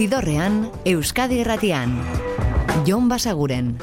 Zidorrean, Euskadi Erratian. Jon Basaguren.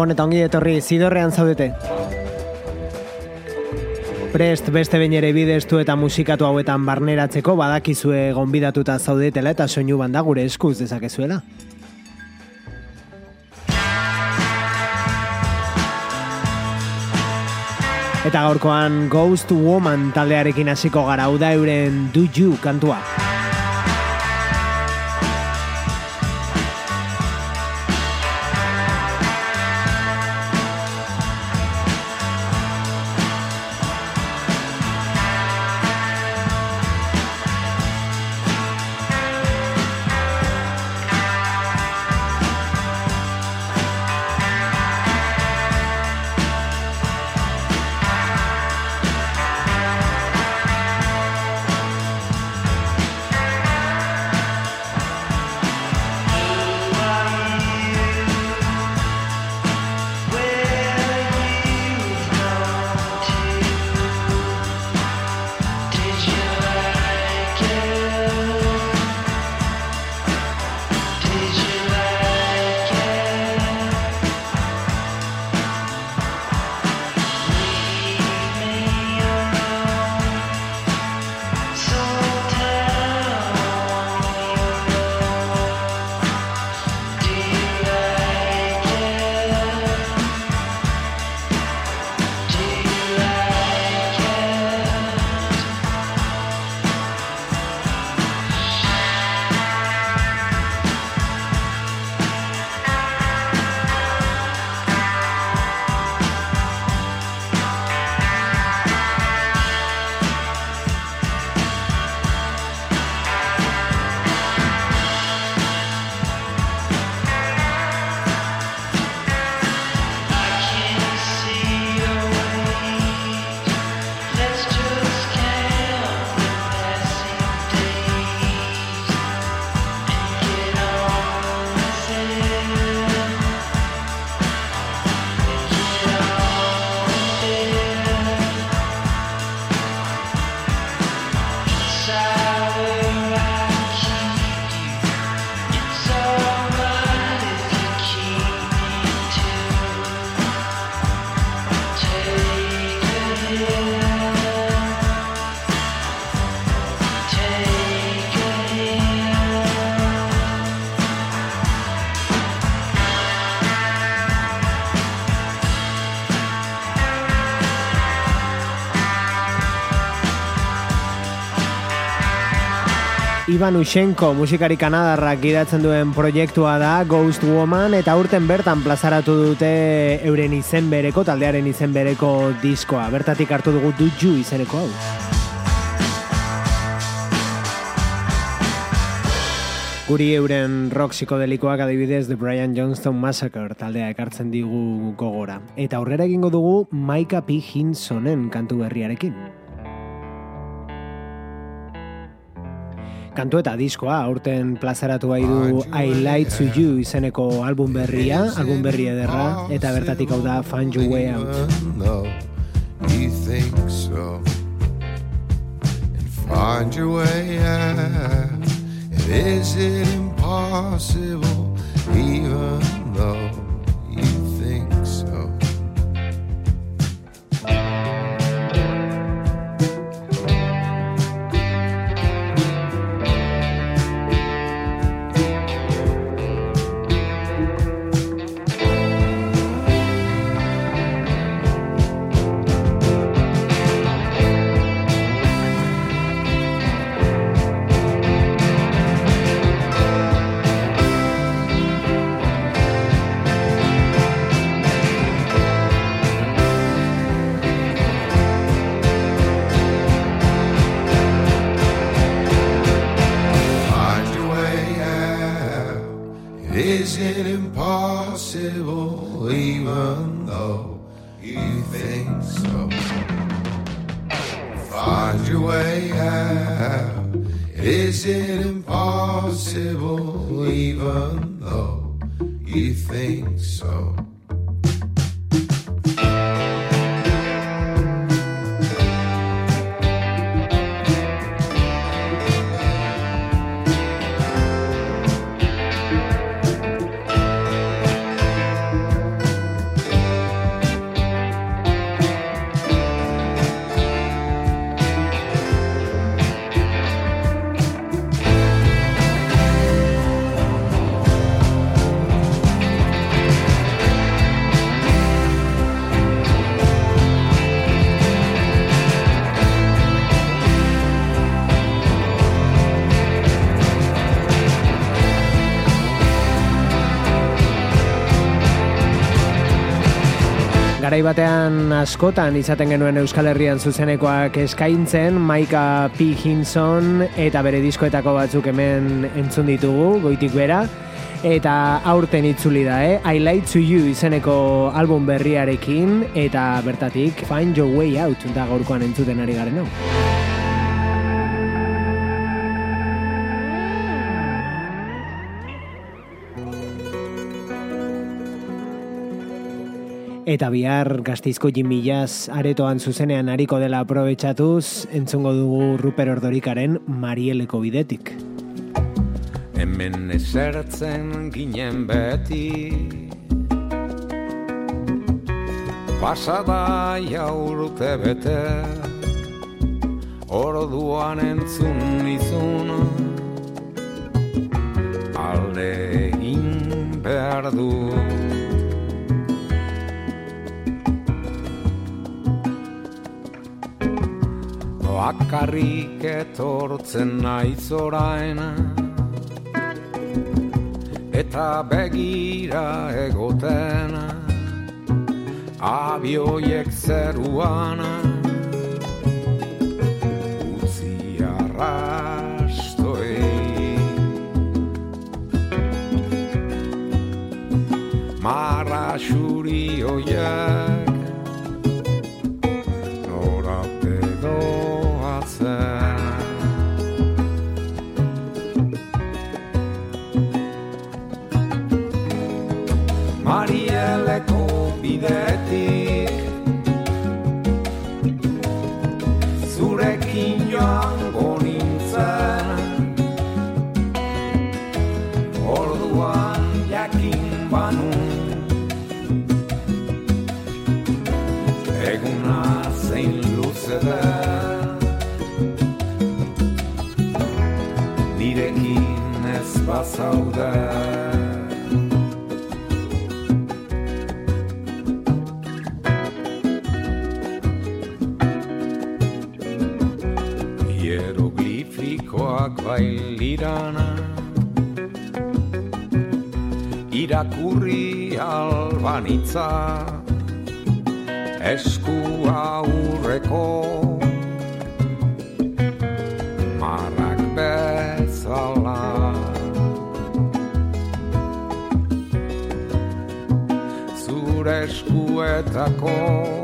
Gabon eta ongi etorri zidorrean zaudete. Prest beste behin ere bideztu eta musikatu hauetan barneratzeko badakizue gonbidatuta zaudetela eta soinu banda gure eskuz dezakezuela. Eta gaurkoan Ghost Woman taldearekin hasiko gara da euren Do You kantua. Ivan Ushenko musikari kanadarrak gidatzen duen proiektua da Ghost Woman eta urten bertan plazaratu dute euren izen bereko, taldearen izen bereko diskoa. Bertatik hartu dugu du ju izeneko hau. Guri euren rock psikodelikoak adibidez The Brian Johnston Massacre taldea ekartzen digu gogora. Eta aurrera egingo dugu Micah P. Hinsonen kantu berriarekin. Kantu eta diskoa aurten plazaratu bai du I Light to You izeneko album berria, album berri ederra eta bertatik hau da Find Your Way Out. You think so. And find your way out. And is it impossible even though askotan izaten genuen Euskal Herrian zuzenekoak eskaintzen, Maika P. Hinson eta bere diskoetako batzuk hemen entzun ditugu, goitik bera. Eta aurten itzuli da, eh? I Like To You izeneko album berriarekin eta bertatik Find Your Way Out da gaurkoan entzuten ari garen hau. Eta bihar gaztizko jimilaz aretoan zuzenean hariko dela aprobetsatuz, entzungo dugu Ruper Ordorikaren Marieleko bidetik. Hemen esertzen ginen beti. Pasada jaurute bete Orduan entzun izun Alde egin behar du bakarrik etortzen naiz orain. Eta begira egoten abioiek zeruan. Utzi arrastoi marra xuri bazaude Hieroglifikoak bailirana Irakurri albanitza Esku aurreko atracó.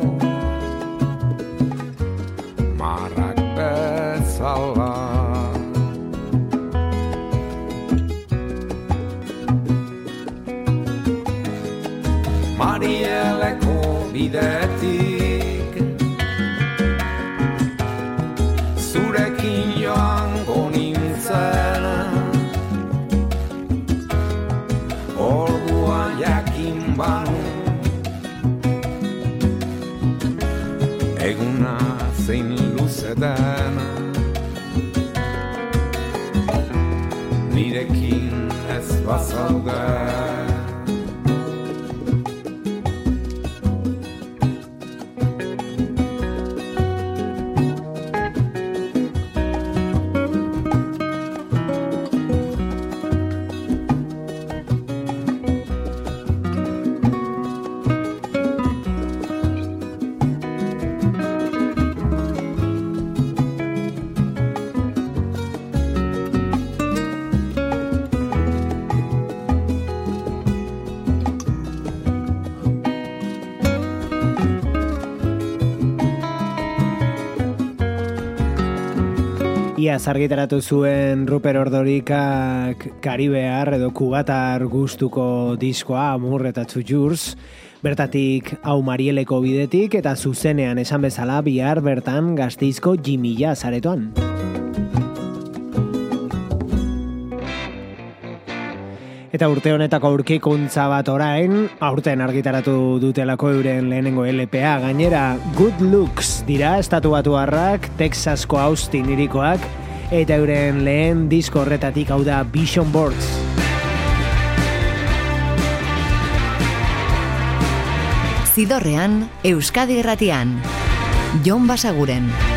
Ez bazaude Ia zargitaratu zuen Ruper Ordorikak Karibear edo Kubatar gustuko diskoa Amur eta Txujurs, bertatik hau Marieleko bidetik eta zuzenean esan bezala bihar bertan gazteizko jimila zaretoan. Eta urte honetako aurkikuntza bat orain, aurten argitaratu dutelako euren lehenengo LPA, gainera Good Looks dira estatu batu harrak, Texasko Austin irikoak, eta euren lehen disko horretatik hau da Vision Boards. Zidorrean, Euskadi Erratian, Jon Basaguren.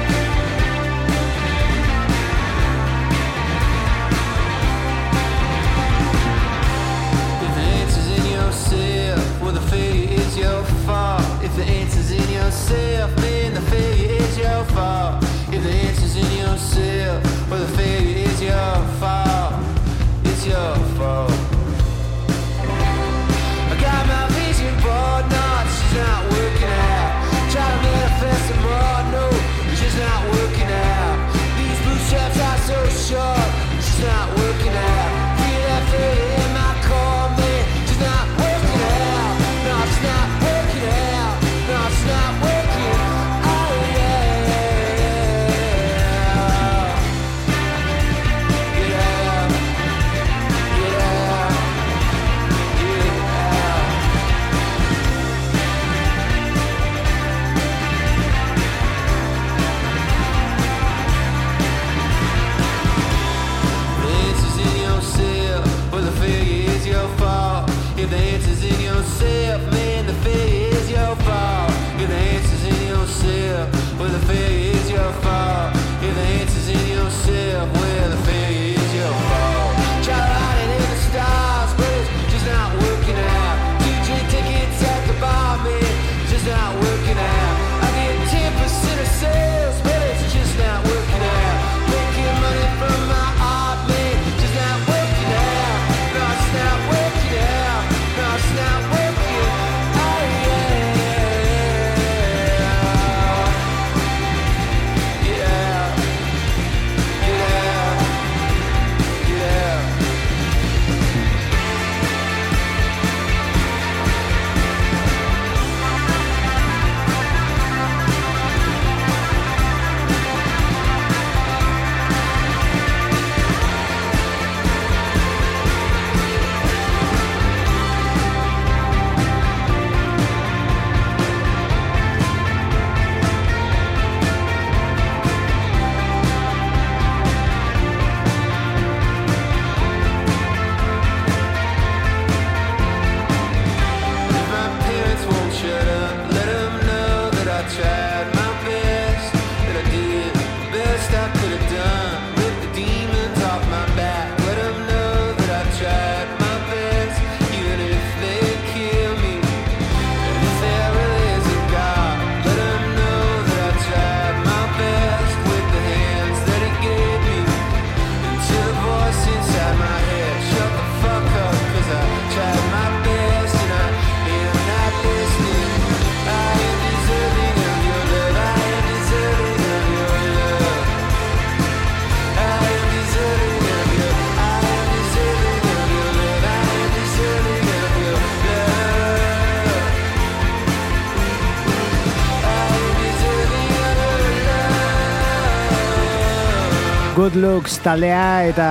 Good Looks taldea eta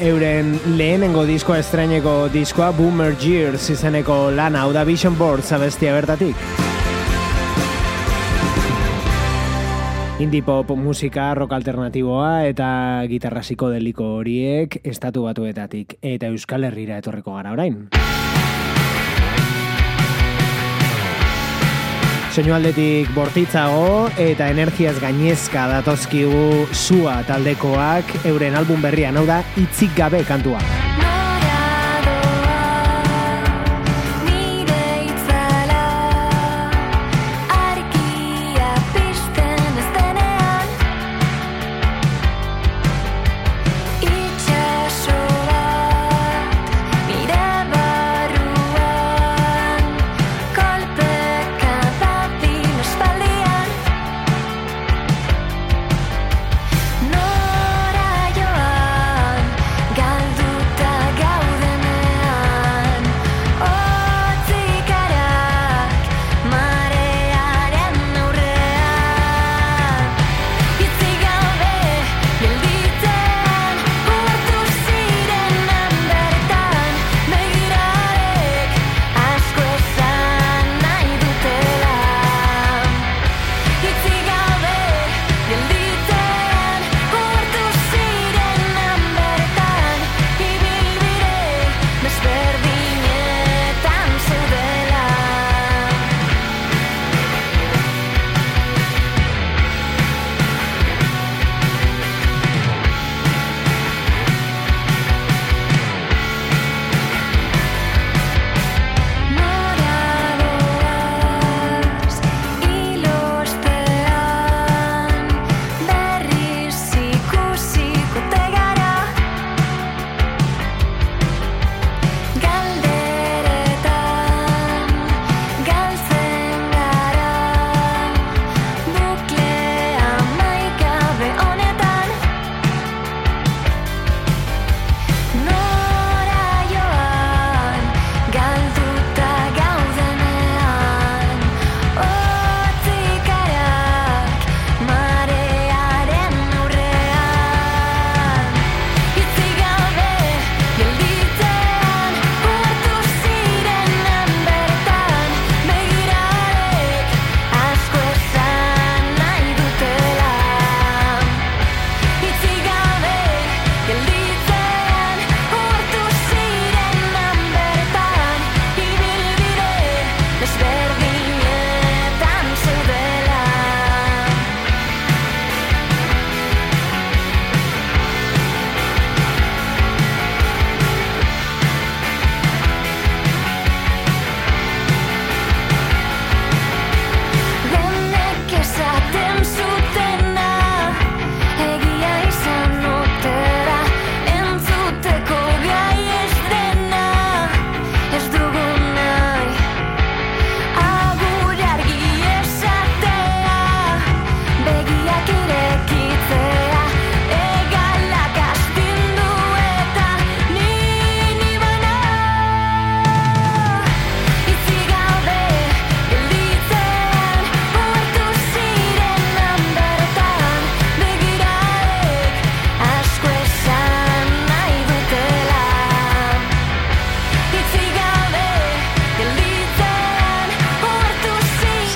euren lehenengo diskoa estraineko diskoa Boomer Years izeneko lana hau da Vision Board zabestia bertatik. Indie pop musika, rock alternatiboa eta gitarra deliko horiek estatu batuetatik eta Euskal Herrira etorriko gara orain. Soinu aldetik bortitzago eta energiaz gainezka datozkigu sua taldekoak euren album berrian hau da itzik gabe kantua.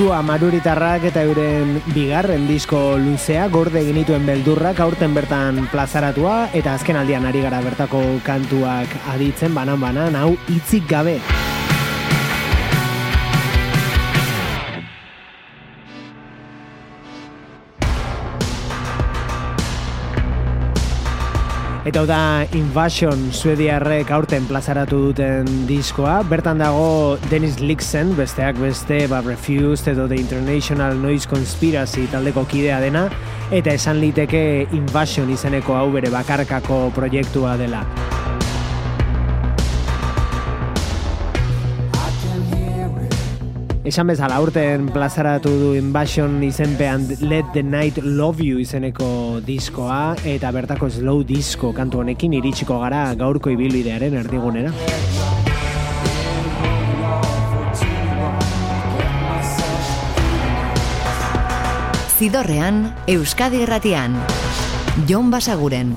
Sua Maruritarrak eta euren bigarren disko luzea gorde genituen beldurrak aurten bertan plazaratua eta azken aldian ari gara bertako kantuak aditzen banan banan hau hitzik gabe. Eta hau da Invasion suediarrek aurten plazaratu duten diskoa. Bertan dago Dennis Lixen, besteak beste, ba, Refused edo The International Noise Conspiracy taldeko kidea dena. Eta esan liteke Invasion izeneko hau bere bakarkako proiektua dela. Esan bezala urten plazaratu du Invasion izenpean Let the Night Love You izeneko diskoa eta bertako slow disco kantu honekin iritsiko gara gaurko ibilbidearen erdigunera. Zidorrean, Euskadi Erratian. Jon Basaguren.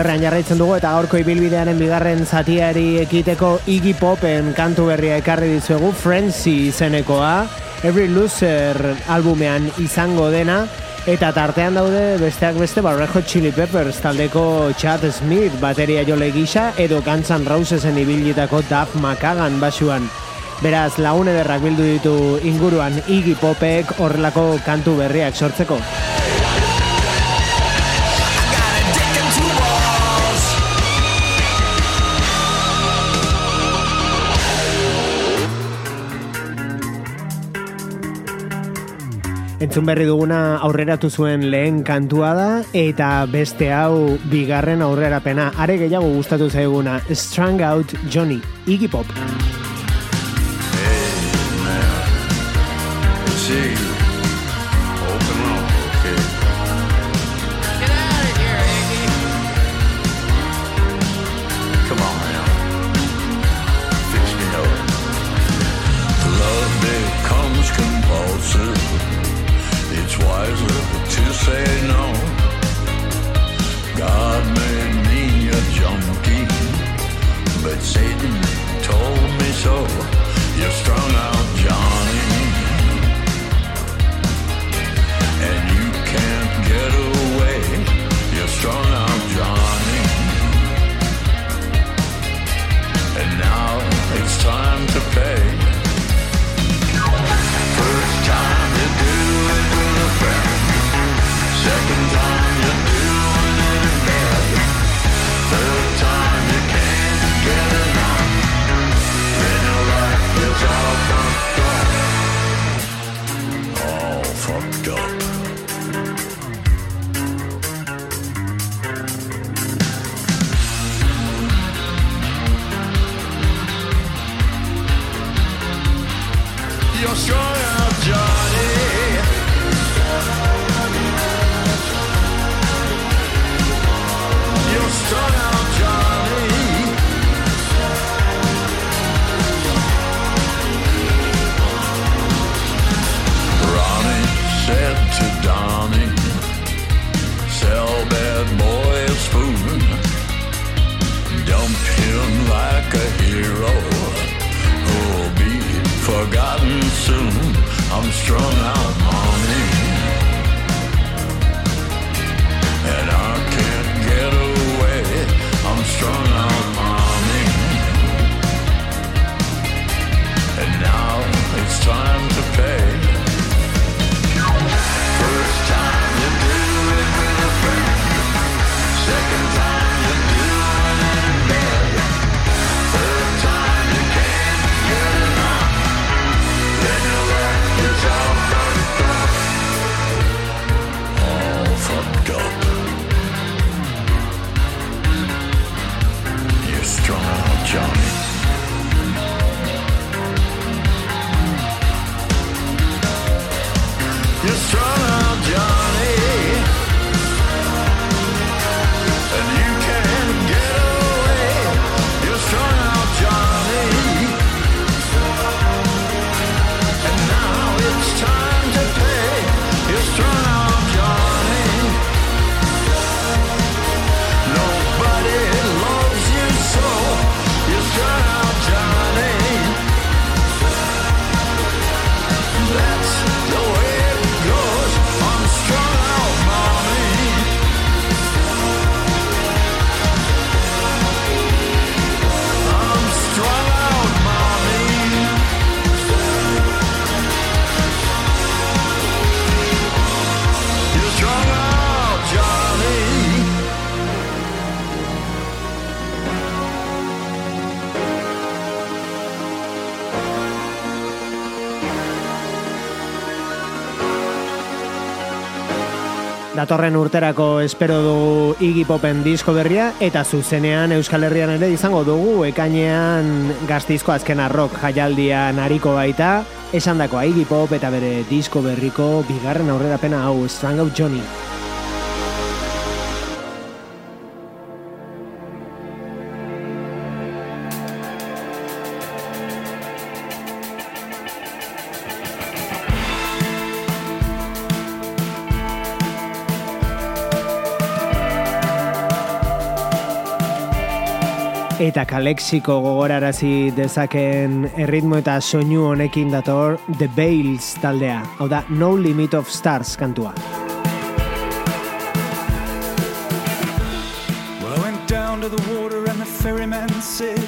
Zidorrean jarraitzen dugu eta gaurko ibilbidearen bigarren zatiari ekiteko Iggy Popen kantu berria ekarri dizuegu Frenzy izenekoa Every Loser albumean izango dena eta tartean daude besteak beste Barrejo Chili Peppers taldeko Chad Smith bateria jole gisa edo Guns N' Rosesen ibilitako Duff McKagan basuan. Beraz, lagun ederrak bildu ditu inguruan Iggy Popek horrelako kantu berriak sortzeko. Entzun berri duguna aurreratu zuen lehen kantua da eta beste hau bigarren aurrerapena. Are gehiago gustatu zaiguna. Strung Out Johnny Iggy Pop. say no. God made me a junkie, but Satan told me so. You're strung out, Johnny, and you can't get away. You're strung out, Johnny, and now it's time to pay. First time you do it with a friend. All I'm strung out. Datorren urterako espero dugu Iggy Popen disko berria eta zuzenean Euskal Herrian ere izango dugu ekainean gaztizko azken arrok jaialdian hariko baita esandakoa Iggy Pop eta bere disko berriko bigarren aurrerapena hau Strang of Johnny. Eta kalexiko gogorarazi dezaken erritmo eta soinu honekin dator The Bales taldea. Hau da No Limit of Stars kantua. Well, I went down to the water and the ferryman said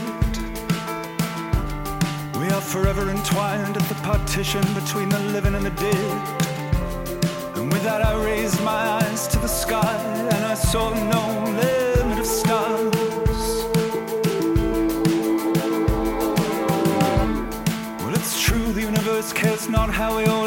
We are forever entwined at the partition between the living and the dead And with that I raised my eyes to the sky and I saw no limit out how we all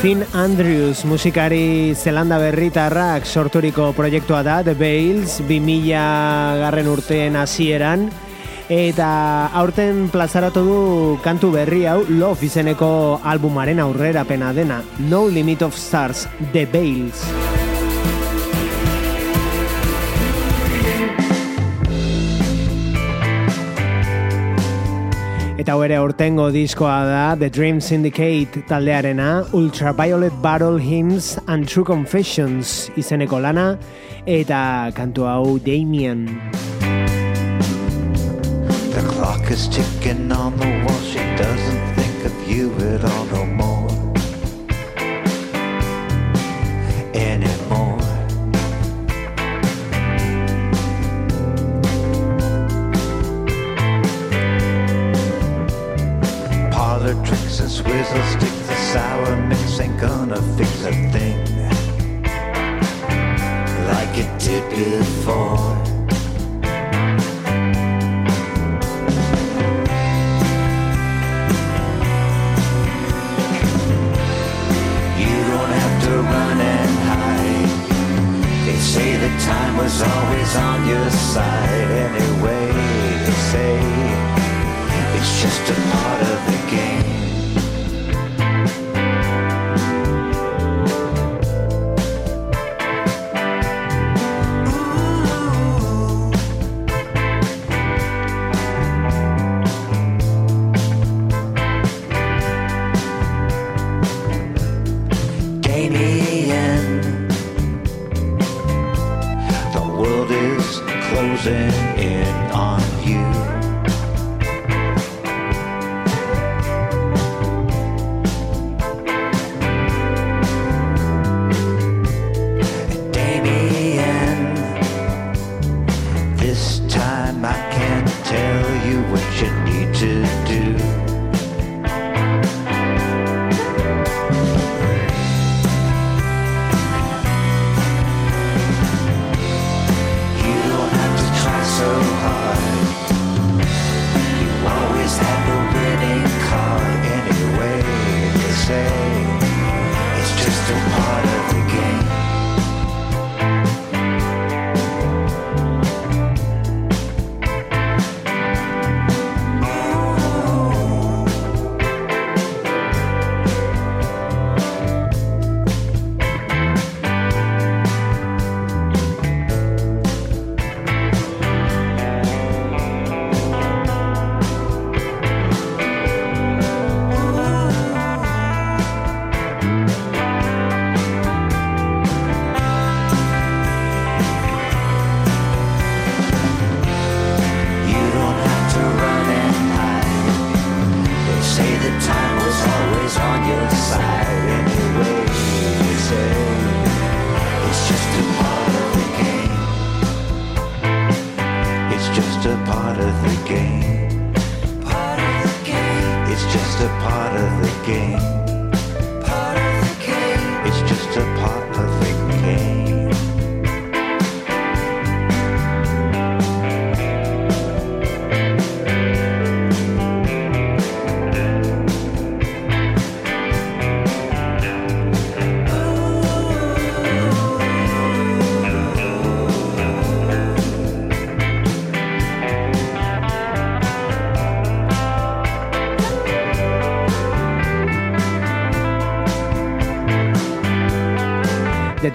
Finn Andrews musikari zelanda berritarrak sorturiko proiektua da The Bales 2000 garren urteen hasieran. Eta aurten plazaratu du kantu berri hau Love izeneko albumaren aurrera pena dena No Limit of Stars The Bales Eta ere urtengo diskoa da The Dream Syndicate taldearena Ultraviolet Battle Hymns and True Confessions izeneko lana eta kantu hau Damien. The clock is ticking on the wall She doesn't think of you at all swizzle stick the sour mix ain't gonna fix a thing like it did before. You don't have to run and hide. They say the time was always on your side anyway. They say it's just a part of the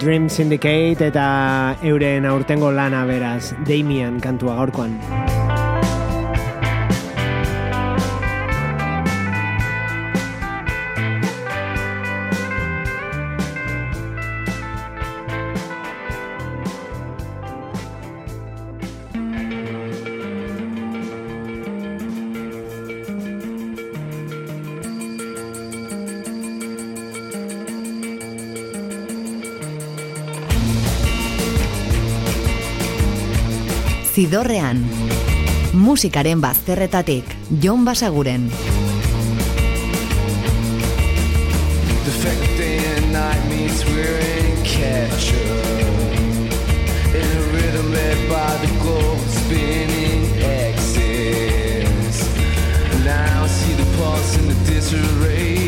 Dream Syndicate eta euren aurtengo lana beraz, Damien kantua gaurkoan. Idorrean. Musikaren bazterretatik, Jon Basaguren. Now I see the pulse in the disarray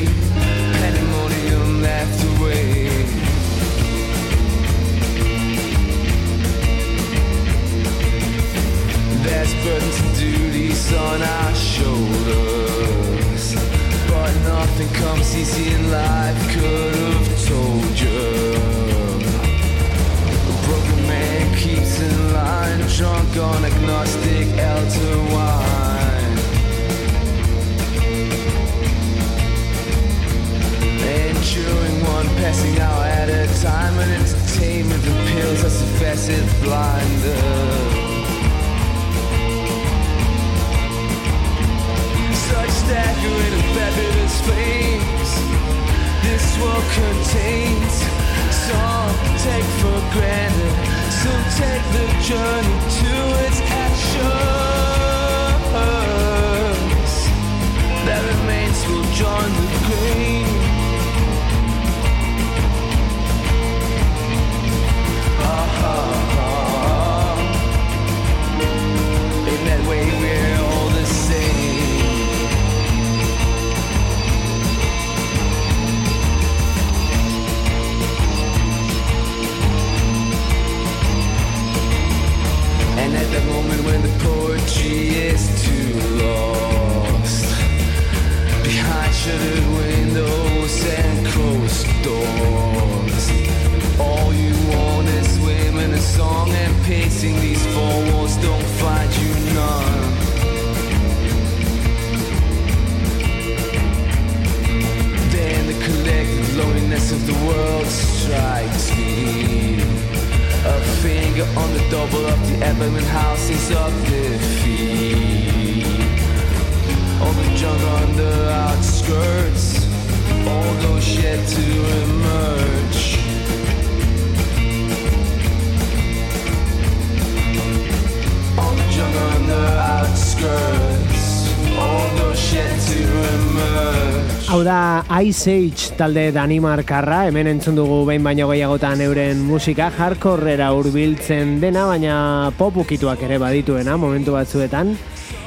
Ice Age talde Danimarkarra, hemen entzun dugu behin baino gehiagotan euren musika. Hardcorera hurbiltzen dena, baina popukituak ere badituena momentu batzuetan.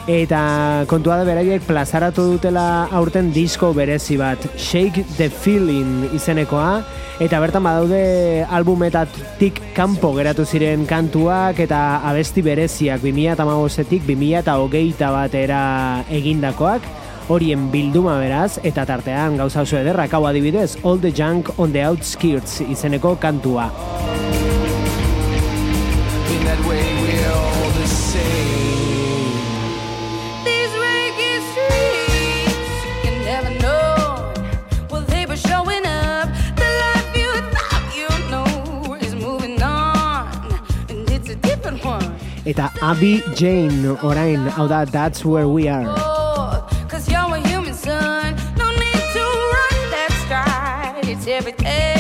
Eta kontua da beraiek plazaratu dutela aurten disko berezi bat, Shake the Feeling izenekoa, eta bertan badaude albumetatik kanpo geratu ziren kantuak eta abesti bereziak 2008-tik 2008 batera egindakoak, Horien bilduma beraz eta tartean gauza oso ederrak. Hau adibidez all the junk on the outskirts izeneko kantua. Eta Abby Jane orain hau da that's where we are. everything.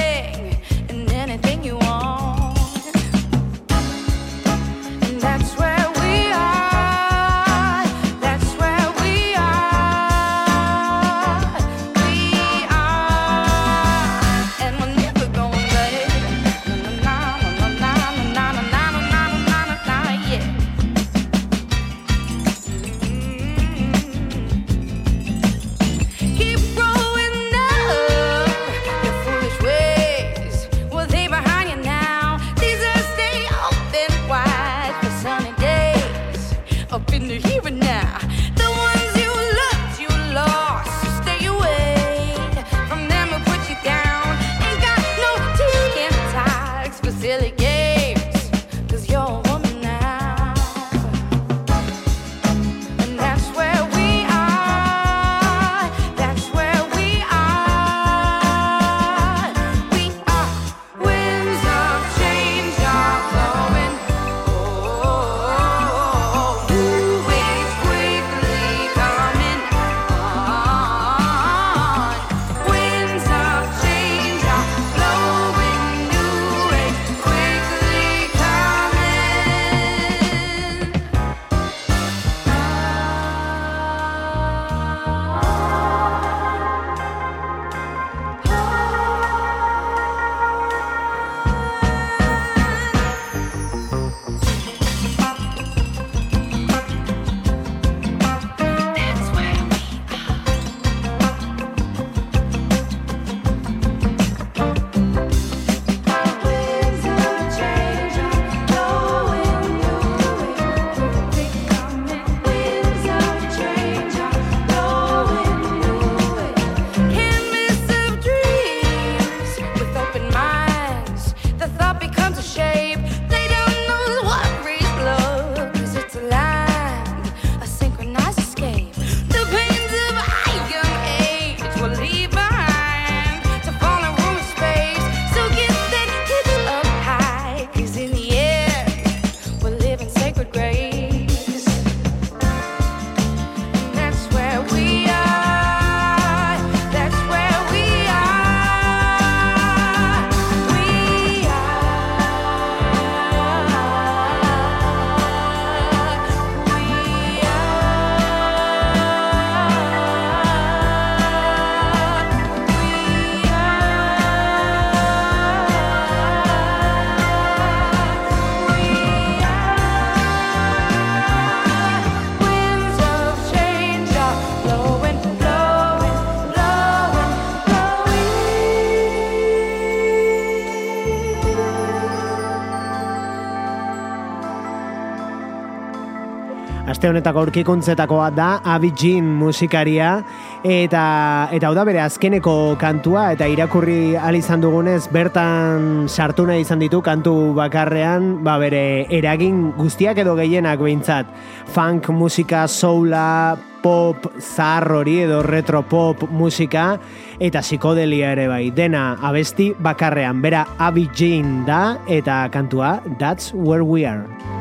aste honetako aurkikuntzetakoa da Abijin musikaria. Eta eta hau da bere azkeneko kantua eta irakurri al izan dugunez bertan sartu nahi izan ditu kantu bakarrean ba bere eragin guztiak edo gehienak behintzat. Funk musika soula pop zahar hori edo retro pop musika eta psikodelia ere bai. Dena abesti bakarrean. Bera Abijin da eta kantua That's where we are.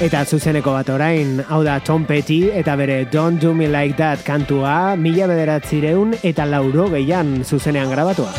Eta zuzeneko bat orain, hau da Tom Petty eta bere Don't Do Me Like That kantua mila bederatzireun eta lauro gehian zuzenean grabatua.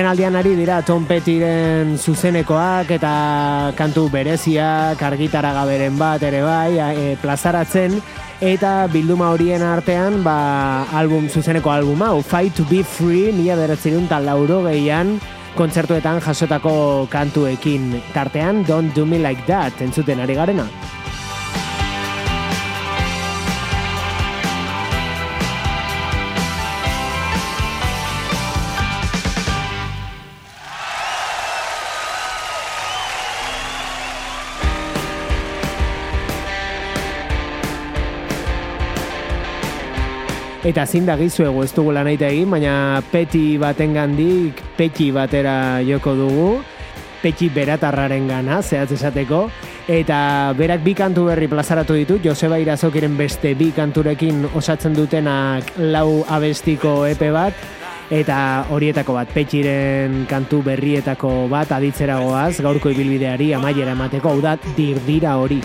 azkenaldian ari dira Tom Petiren zuzenekoak eta kantu bereziak argitara gaberen bat ere bai e, plazaratzen eta bilduma horien artean ba, album zuzeneko albuma hau Fight to be Free mila beratzerun lauro gehian kontzertuetan jasotako kantuekin tartean Don't Do Me Like That entzuten ari garena. Eta zin da gizu egu ez dugu lanaita egin, baina peti batengandik peti batera joko dugu, peti beratarraren gana, zehatz esateko, eta berak bi kantu berri plazaratu ditu, Joseba Irazokiren beste bi kanturekin osatzen dutenak lau abestiko epe bat, eta horietako bat, petxiren kantu berrietako bat aditzera goaz, gaurko ibilbideari amaiera emateko, hau da, dirdira. Dirdira hori.